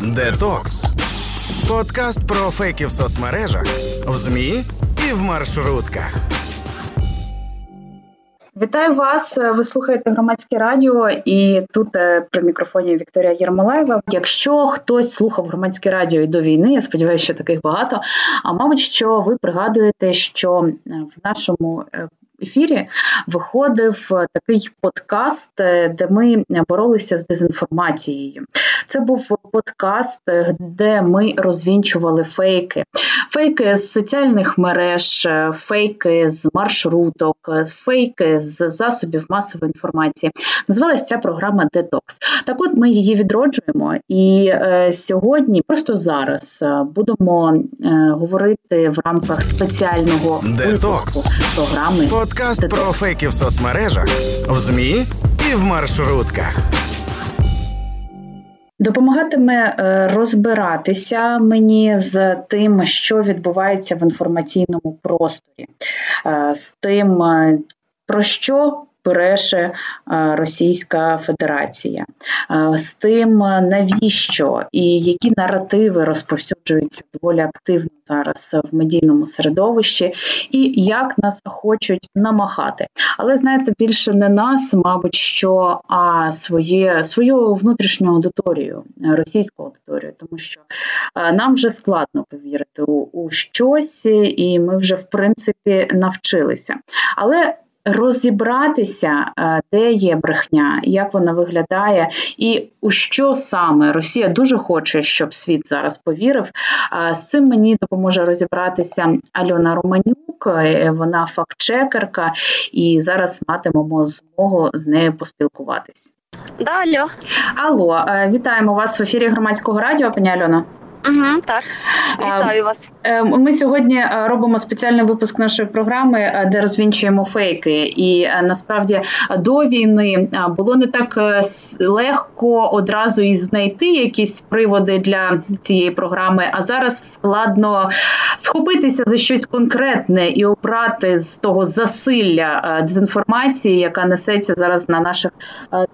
Детокс. Подкаст про фейки в соцмережах, в ЗМІ і в маршрутках. Вітаю вас! Ви слухаєте громадське радіо, і тут е, при мікрофоні Вікторія Єрмолаєва. Якщо хтось слухав громадське радіо і до війни, я сподіваюся, що таких багато. А мабуть, що ви пригадуєте, що е, в нашому е, ефірі виходив такий подкаст, де ми боролися з дезінформацією. Це був подкаст, де ми розвінчували фейки, фейки з соціальних мереж, фейки з маршруток, фейки з засобів масової інформації. Називалася ця програма Детокс. Так, от ми її відроджуємо, і е, сьогодні, просто зараз, е, будемо е, говорити в рамках спеціального випуску програми. Подкаст про фейки в соцмережах, в змі і в маршрутках. Допомагатиме е, розбиратися мені з тим, що відбувається в інформаційному просторі, е, з тим, е, про що бреше е, Російська Федерація, е, з тим, навіщо і які наративи розповсюджуються доволі активно зараз в медійному середовищі, і як нас хочуть намагати. Але знаєте, більше не нас, мабуть, що а своє свою внутрішню аудиторію, російську аудиторію, тому що е, нам вже складно повірити у, у щось, і ми вже в принципі навчилися. Але розібратися, е, де є брехня, як вона виглядає, і у що саме Росія дуже хоче, щоб світ зараз повірив. З цим мені допоможе розібратися Альона Романюк, е, вона фактчекерка, і зараз матимемо змогу з нею поспілкуватись. Да, алло. Алло, е, вітаємо вас в ефірі громадського радіо, пані Альона. Угу, Так, вітаю вас. Е, ми сьогодні е, робимо спеціальний випуск нашої програми, е, де розвінчуємо фейки. І насправді до війни було не так легко одразу і знайти якісь приводи для цієї програми. А зараз складно схопитися за щось конкретне і обрати з того засилля дезінформації, яка несеться зараз на наших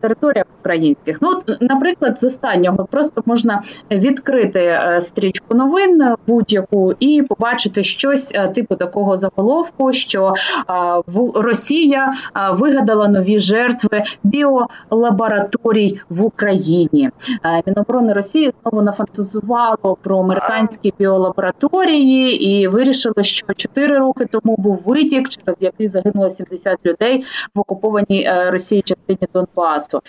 територіях українських. Ну, наприклад, з останнього просто можна відкрити стрічку новин будь-яку і побачити щось е, типу такого заголовку, що в Росія вигадала нові жертви біолабораторій в Україні. Е, Міноборони Росії знову нафантазувало про американські біолабораторії і вирішили, що 4 роки тому був витік, через який загинуло 70 людей в окупованій е, Росії частині Донбасу.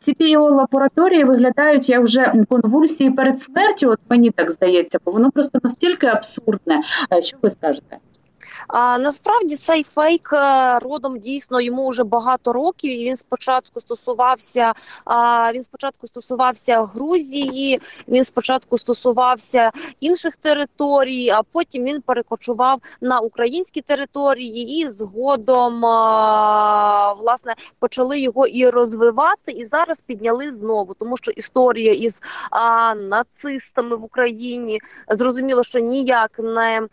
Ці біолабораторії виглядають як вже конвульсії перед смертю. Мені так здається, бо воно просто настільки абсурдне. Що ви скажете? А насправді цей фейк е, родом дійсно йому вже багато років. Він спочатку стосувався. А, Він спочатку стосувався Грузії, він спочатку стосувався інших територій, а потім він перекочував на українські території і згодом а, власне почали його і розвивати, і зараз підняли знову, тому що історія із а, нацистами в Україні зрозуміло, що ніяк не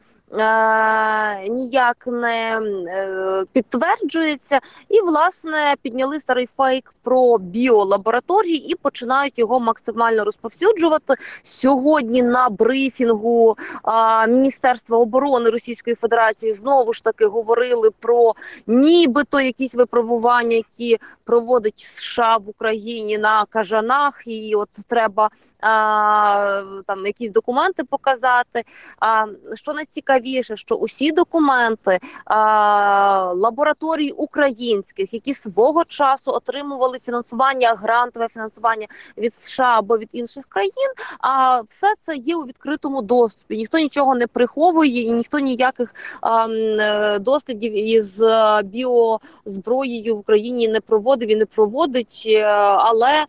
ніяк не е, підтверджується, і власне підняли старий фейк про біолабораторії і починають його максимально розповсюджувати сьогодні. На брифінгу е, Міністерства оборони Російської Федерації знову ж таки говорили про нібито якісь випробування, які проводить США в Україні на кажанах, і от треба там якісь документи показати. А що найцікавіше, найцікавіше, що усі документи а, лабораторій українських, які свого часу отримували фінансування, грантове фінансування від США або від інших країн, а все це є у відкритому доступі. Ніхто нічого не приховує, і ніхто ніяких а, е, дослідів із е, біозброєю в Україні не проводив і не проводить, але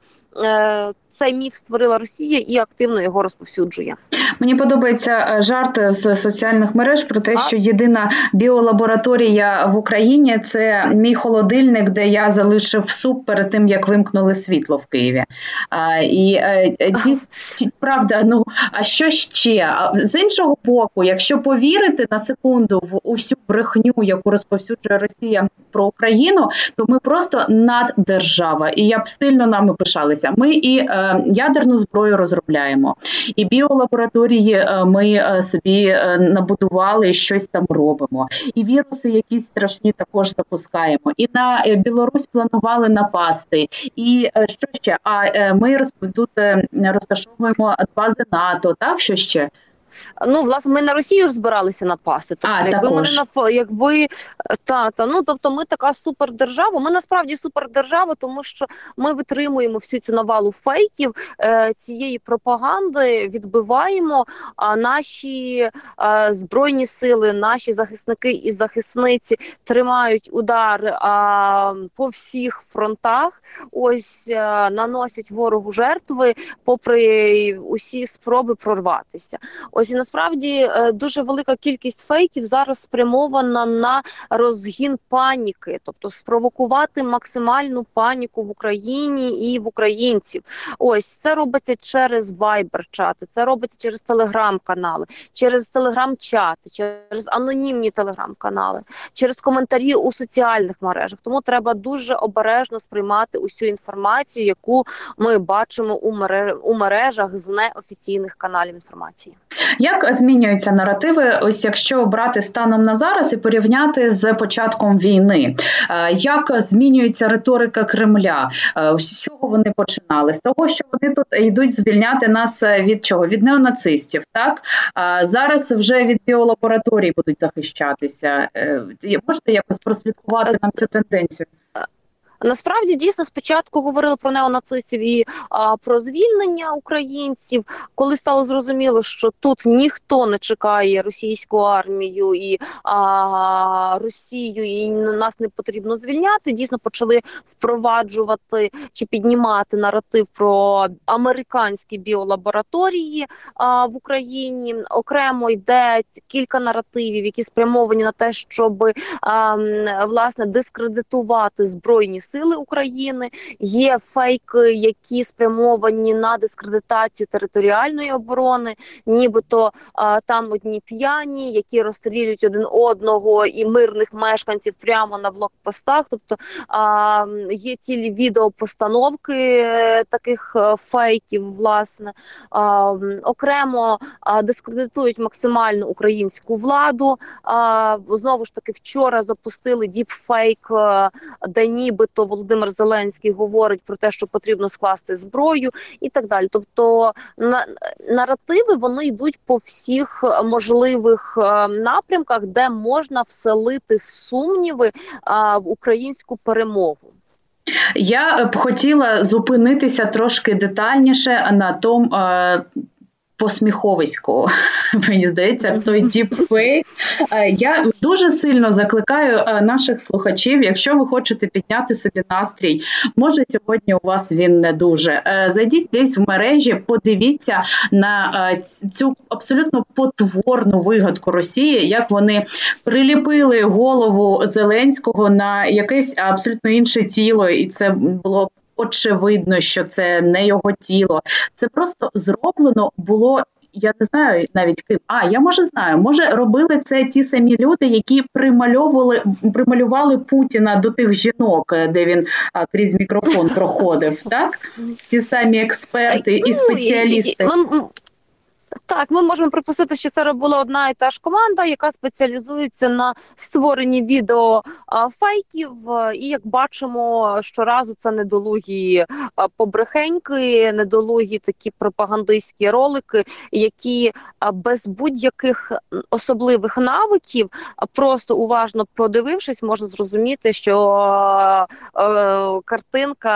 цей міф створила Росія і активно його розповсюджує. Мені подобається е, жарт з соціальних мереж про те, що єдина біолабораторія в Україні це мій холодильник, де я залишив суп перед тим, як вимкнули світло в Києві. А, І е, дійсно, правда, ну а що ще? З іншого боку, якщо повірити на секунду в усю брехню, яку розповсюджує Росія про Україну, то ми просто наддержава, і я б сильно нами пишалася. Ми і е, ядерну зброю розробляємо, і біолабораторії е, ми е, собі е, набудували щось там робимо. І віруси, якісь страшні, також запускаємо. І на Білорусь планували напасти. І що ще? А ми тут розташовуємо бази НАТО. Так що ще? Ну, власне, ми на Росію ж збиралися напасти. Тобто, а, якби також. ми не якби та, та ну тобто, ми така супердержава. Ми насправді супердержава, тому що ми витримуємо всю цю навалу фейків е, цієї пропаганди, відбиваємо. А наші е, збройні сили, наші захисники і захисниці тримають удар е, по всіх фронтах. Ось е, наносять ворогу жертви, попри усі спроби прорватися. Ось і насправді е, дуже велика кількість фейків зараз спрямована на розгін паніки, тобто спровокувати максимальну паніку в Україні і в українців. Ось це робиться через вайбер-чати, це робиться через телеграм-канали, через телеграм-чати, через анонімні телеграм-канали, через коментарі у соціальних мережах. Тому треба дуже обережно сприймати усю інформацію, яку ми бачимо у мережах з неофіційних каналів інформації. Як змінюються наративи? Ось якщо брати станом на зараз і порівняти з початком війни, е, як змінюється риторика Кремля? Е, з чого вони починали? З того, що вони тут йдуть звільняти нас від чого? Від неонацистів, так зараз вже від біолабораторій будуть захищатися. Е, можете якось прослідкувати нам цю тенденцію? Насправді дійсно спочатку говорили про неонацистів і а, про звільнення українців, коли стало зрозуміло, що тут ніхто не чекає російську армію і а, Росію, і нас не потрібно звільняти. Дійсно почали впроваджувати чи піднімати наратив про американські біолабораторії а, в Україні. Окремо йде кілька наративів, які спрямовані на те, щоб а, власне дискредитувати збройні сили України, є фейки, які спрямовані на дискредитацію територіальної оборони, нібито а, там одні п'яні, які розстрілюють один одного і мирних мешканців прямо на блокпостах. Тобто а, є цілі відеопостановки е, таких е, фейків, власне а, окремо а, дискредитують максимально українську владу. А, Знову ж таки, вчора запустили діпфейк, е, де нібито то Володимир Зеленський говорить про те, що потрібно скласти зброю і так далі. Тобто на наративи вони йдуть по всіх можливих е, напрямках, де можна вселити сумніви а, в українську перемогу. Я б хотіла зупинитися трошки детальніше на тому, е, посміховисько. Мені здається, той діпфейк. Е, я дуже сильно закликаю е, наших слухачів, якщо ви хочете підняти собі настрій, може сьогодні у вас він не дуже. Е, зайдіть десь в мережі, подивіться на цю абсолютно потворну вигадку Росії, як вони приліпили голову Зеленського на якесь абсолютно інше тіло, і це було очевидно, що це не його тіло. Це просто зроблено було. Я не знаю навіть ким. А я може знаю, може робили це ті самі люди, які примальовували прималювали Путіна до тих жінок, де він а, крізь мікрофон проходив. Так ті самі експерти і ну, спеціалісти. Так, ми можемо припустити, що це робила одна і та ж команда, яка спеціалізується на створенні відео фейків. І як бачимо, щоразу це недолугі побрехеньки, недолугі такі пропагандистські ролики, які без будь-яких особливих навиків, просто уважно подивившись, можна зрозуміти, що а, картинка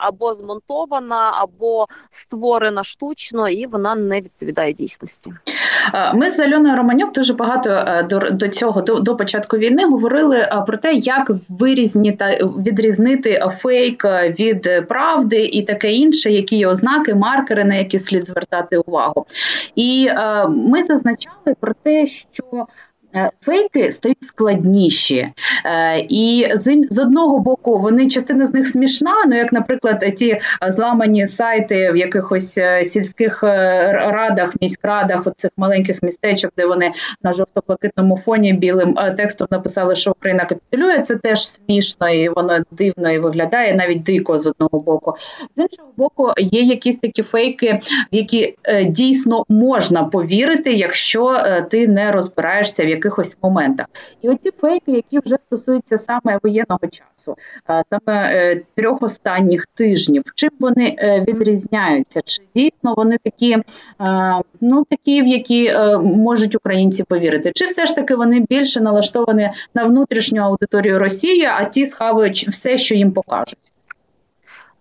або змонтована, або створена штучно, і вона не відповідає дійсності. Ми з Альоною Романюк дуже багато до до цього до, до початку війни говорили про те, як вирізні та відрізнити фейк від правди і таке інше, які є ознаки, маркери, на які слід звертати увагу. І ми зазначали про те, що Е, фейки стають складніші, е, і з одного боку вони частина з них смішна. Ну як, наприклад, ті зламані сайти в якихось е, сільських радах, міськрадах, цих маленьких містечок, де вони на жовто-блакитному фоні білим текстом написали, що Україна капітулює. Це теж смішно і воно дивно і виглядає навіть дико з одного боку. З іншого боку, є якісь такі фейки, в які дійсно можна повірити, якщо ти не розбираєшся в якихось моментах. І оці фейки, які вже стосуються саме воєнного часу, саме е, трьох останніх тижнів, чим вони е, відрізняються? Чи дійсно вони такі, ну такі, в які е, можуть українці повірити? Чи все ж таки вони більше налаштовані на внутрішню аудиторію Росії, а ті схавають все, що їм покажуть?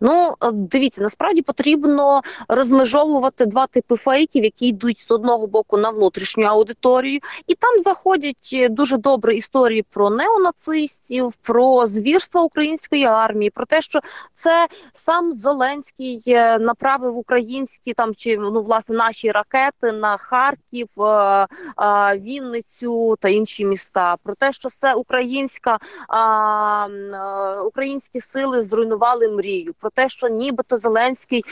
Ну е, дивіться, насправді потрібно розмежовувати два типи фейків, які йдуть з одного боку на внутрішню аудиторію, і там заходять е, дуже добрі історії про неонацистів, про звірства української армії, про те, що це сам Зеленський е, направив українські там чи ну власне наші ракети на Харків, Вінницю та інші міста. Про те, що це українська українські сили зруйнували мрію. Про про те, що нібито Зеленський е,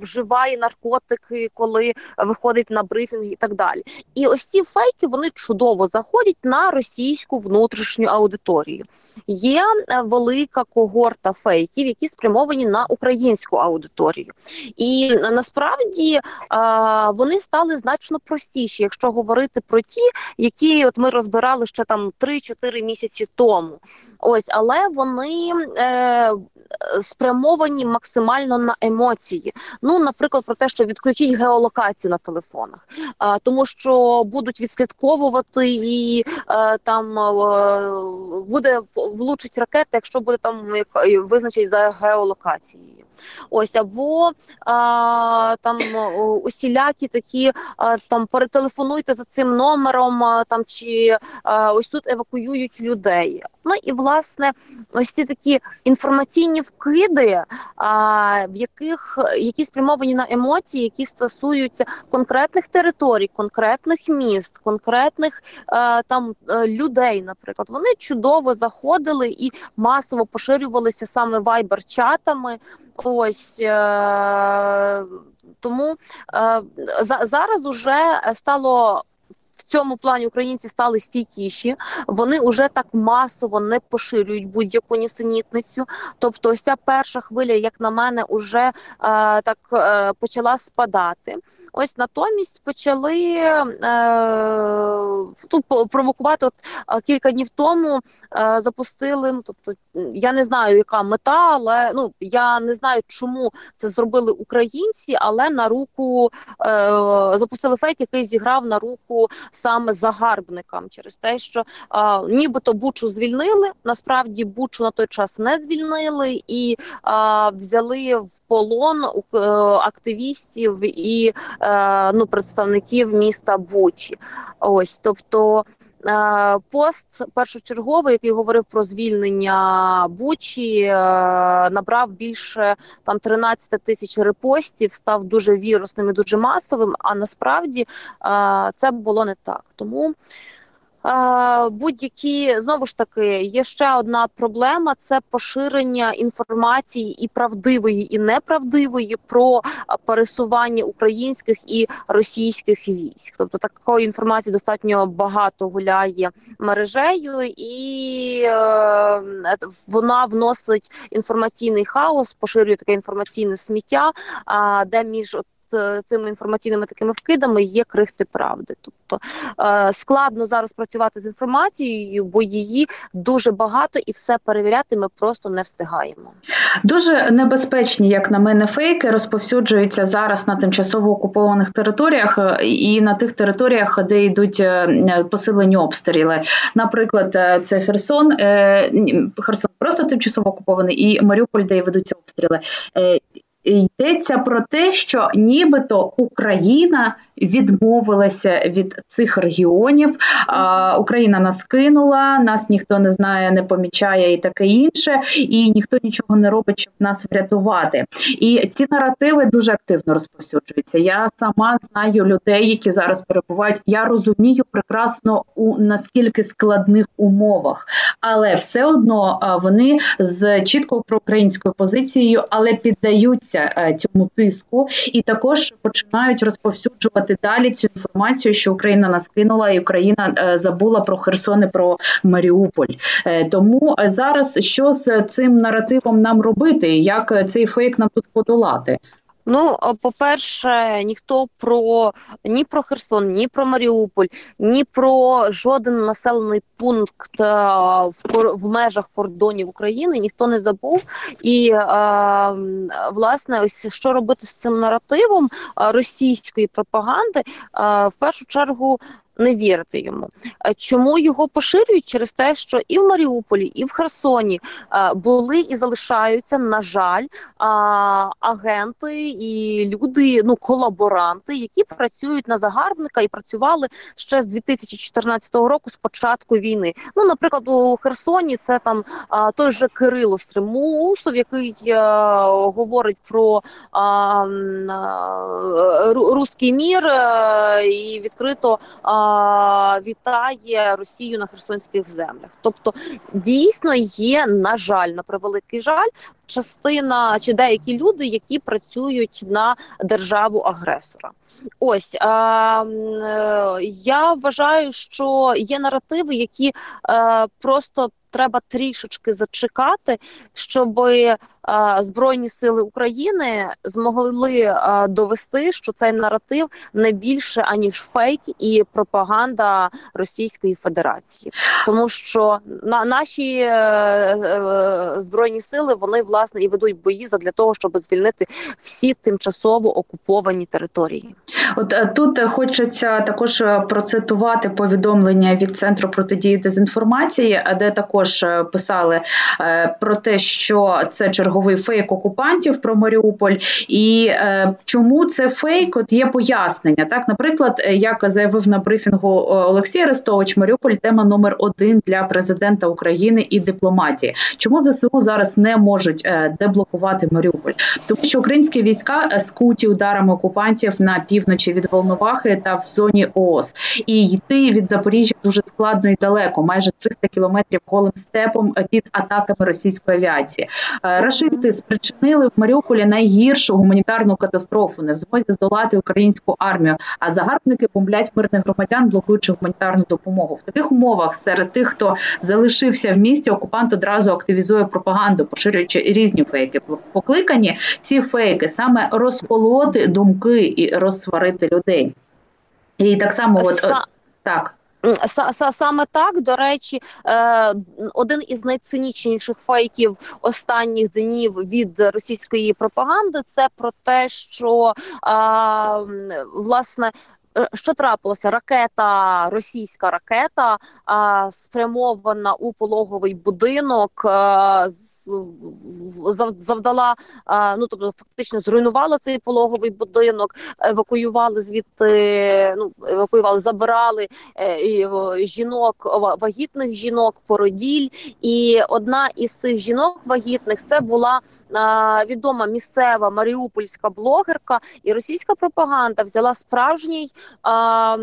вживає наркотики, коли виходить на брифінг і так далі. І ось ці фейки вони чудово заходять на російську внутрішню аудиторію. Є е, велика когорта фейків, які спрямовані на українську аудиторію, і насправді е, вони стали значно простіші, якщо говорити про ті, які от ми розбирали ще там 3-4 місяці тому. Ось, але вони е, спрямовані максимально на емоції. Ну, наприклад, про те, що відключить геолокацію на телефонах, а, тому що будуть відслідковувати і а, там а, буде влучить ракета, якщо буде там як визначить за геолокацією. Ось або а, там усілякі такі а, там перетелефонуйте за цим номером, там чи а, ось тут евакуюють людей. Ну і власне ось ці такі інформаційні вкиди, а, в яких які спрямовані на емоції, які стосуються конкретних територій, конкретних міст, конкретних а, там е, людей, наприклад, вони чудово заходили і масово поширювалися саме вайбер-чатами. Ось е, тому е, зараз уже стало цьому плані українці стали стійкіші, вони вже так масово не поширюють будь-яку нісенітницю. Тобто, ось ця перша хвиля, як на мене, уже е, так е, почала спадати. Ось натомість почали е, тут провокувати. От е, кілька днів тому е, запустили. Ну, тобто, я не знаю, яка мета, але ну я не знаю, чому це зробили українці, але на руку е, запустили фейк, який зіграв на руку саме загарбникам через те, що а, нібито Бучу звільнили. Насправді Бучу на той час не звільнили і а, взяли в полон е, активістів і а, ну представників міста Бучі. Ось тобто. Е, пост першочерговий, який говорив про звільнення Бучі, е, набрав більше там 13 тисяч репостів, став дуже вірусним і дуже масовим. А насправді е, це було не так. Тому Будь-які знову ж таки є ще одна проблема: це поширення інформації і правдивої, і неправдивої про пересування українських і російських військ. Тобто такої інформації достатньо багато гуляє мережею, і е, вона вносить інформаційний хаос, поширює таке інформаційне сміття, а де між Е, цими інформаційними такими вкидами є крихти правди. Тобто е, складно зараз працювати з інформацією, бо її дуже багато і все перевіряти ми просто не встигаємо. Дуже небезпечні, як на мене, фейки розповсюджуються зараз на тимчасово окупованих територіях е, і на тих територіях, де йдуть посилені обстріли. Наприклад, це Херсон, Херсон просто тимчасово окупований, і Маріуполь, де й ведуться обстріли. Йдеться про те, що нібито Україна відмовилася від цих регіонів. А, Україна нас кинула, нас ніхто не знає, не помічає і таке інше, і ніхто нічого не робить, щоб нас врятувати. І ці наративи дуже активно розповсюджуються. Я сама знаю людей, які зараз перебувають. Я розумію прекрасно у наскільки складних умовах, але все одно вони з чітко проукраїнською позицією, але піддаються е, цьому тиску, і також починають розповсюджувати далі цю інформацію, що Україна нас кинула, і Україна е, забула про Херсон і про Маріуполь. Е, тому зараз що з цим наративом нам робити? Як цей фейк нам тут подолати? Ну, по-перше, ніхто про ні про Херсон, ні про Маріуполь, ні про жоден населений пункт в в межах кордонів України ніхто не забув. І власне, ось що робити з цим наративом російської пропаганди, в першу чергу не вірити йому. Чому його поширюють через те, що і в Маріуполі, і в Херсоні були і залишаються, на жаль, агенти і люди, ну колаборанти, які працюють на загарбника і працювали ще з 2014 року з початку війни. Ну, наприклад, у Херсоні це там той же Кирило Стримусов, який говорить про руський мір і відкрито вітає Росію на херсонських землях. Тобто дійсно є, на жаль, на превеликий жаль, частина чи деякі люди, які працюють на державу агресора. Ось е, я вважаю, що є наративи, які е, просто треба трішечки зачекати, щоб Збройні сили України змогли довести, що цей наратив не більше аніж фейк і пропаганда Російської Федерації, тому що на наші е, е, збройні сили вони власне і ведуть бої для того, щоб звільнити всі тимчасово окуповані території. От е, тут хочеться також процитувати повідомлення від центру протидії дезінформації, де також писали про те, що це черговий фейк окупантів про Маріуполь. І е, чому це фейк? От є пояснення. Так, наприклад, е, як заявив на брифінгу е, Олексій Арестович, Маріуполь тема номер один для президента України і дипломатії. Чому ЗСУ зараз не можуть е, деблокувати Маріуполь? Тому що українські війська е, скуті ударами окупантів на півночі від Волновахи та в зоні ООС. І йти від Запоріжжя дуже складно і далеко, майже 300 кілометрів голим степом під атаками російської авіації. Рашисти спричинили в Маріуполі найгіршу гуманітарну катастрофу, не в змозі здолати українську армію. А загарбники бомблять мирних громадян, блокуючи гуманітарну допомогу. В таких умовах серед тих, хто залишився в місті, окупант одразу активізує пропаганду, поширюючи різні фейки. Покликані ці фейки саме розполоти думки і розсварити людей. І так само, от так. Саме так до речі, е, один із найцинічніших фейків останніх днів від російської пропаганди це про те, що власне Е, що трапилося? Ракета, російська ракета, а, спрямована у пологовий будинок, а, завдала, а, ну тобто фактично зруйнувала цей пологовий будинок, евакуювали звідти, ну евакуювали, забирали е, жінок, вагітних жінок, породіль. І одна із цих жінок вагітних це була відома місцева маріупольська блогерка, і російська пропаганда взяла справжній а,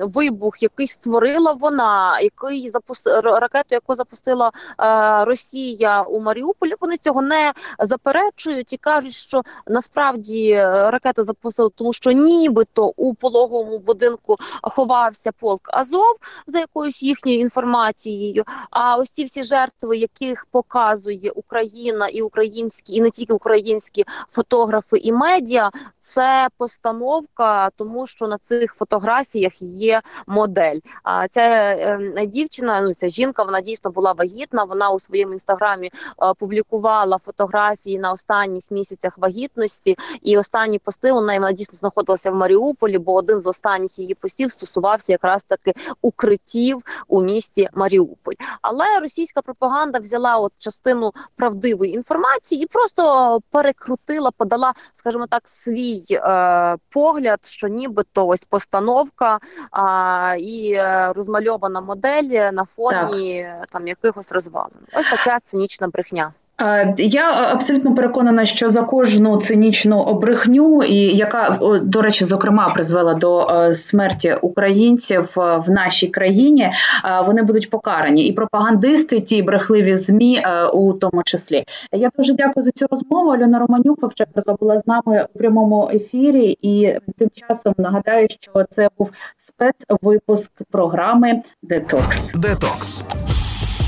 вибух, який створила вона, який запусти ракету, яку запустила а, Росія у Маріуполі. Вони цього не заперечують і кажуть, що насправді е, ракету запустили, тому що нібито у пологовому будинку ховався полк Азов за якоюсь їхньою інформацією. А ось ці всі жертви, яких показує Україна і українські, і не тільки українські фотографи і медіа, це постановка, тому що на цих цих фотографіях є модель. А ця е, дівчина, ну ця жінка, вона дійсно була вагітна. Вона у своєму інстаграмі е, публікувала фотографії на останніх місяцях вагітності, і останні пости у неї вона дійсно знаходилася в Маріуполі, бо один з останніх її постів стосувався якраз таки укриттів у місті Маріуполь. Але російська пропаганда взяла от частину правдивої інформації і просто перекрутила, подала, скажімо так, свій е, погляд, що нібито ось постановка а, і е, розмальована модель на фоні так. там якихось розвалин. Ось така цинічна брехня. Е, Я абсолютно переконана, що за кожну цинічну брехню, і яка до речі, зокрема призвела до е, смерті українців е, в нашій країні, е, вони будуть покарані, і пропагандисти, ті брехливі змі, е, у тому числі. Я дуже дякую за цю розмову. Альона Романюк, Фактчекерка, була з нами у прямому ефірі, і тим часом нагадаю, що це був спецвипуск програми Детокс. Детокс.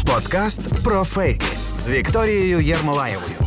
Подкаст про фейки з Вікторією Єрмолаєвою.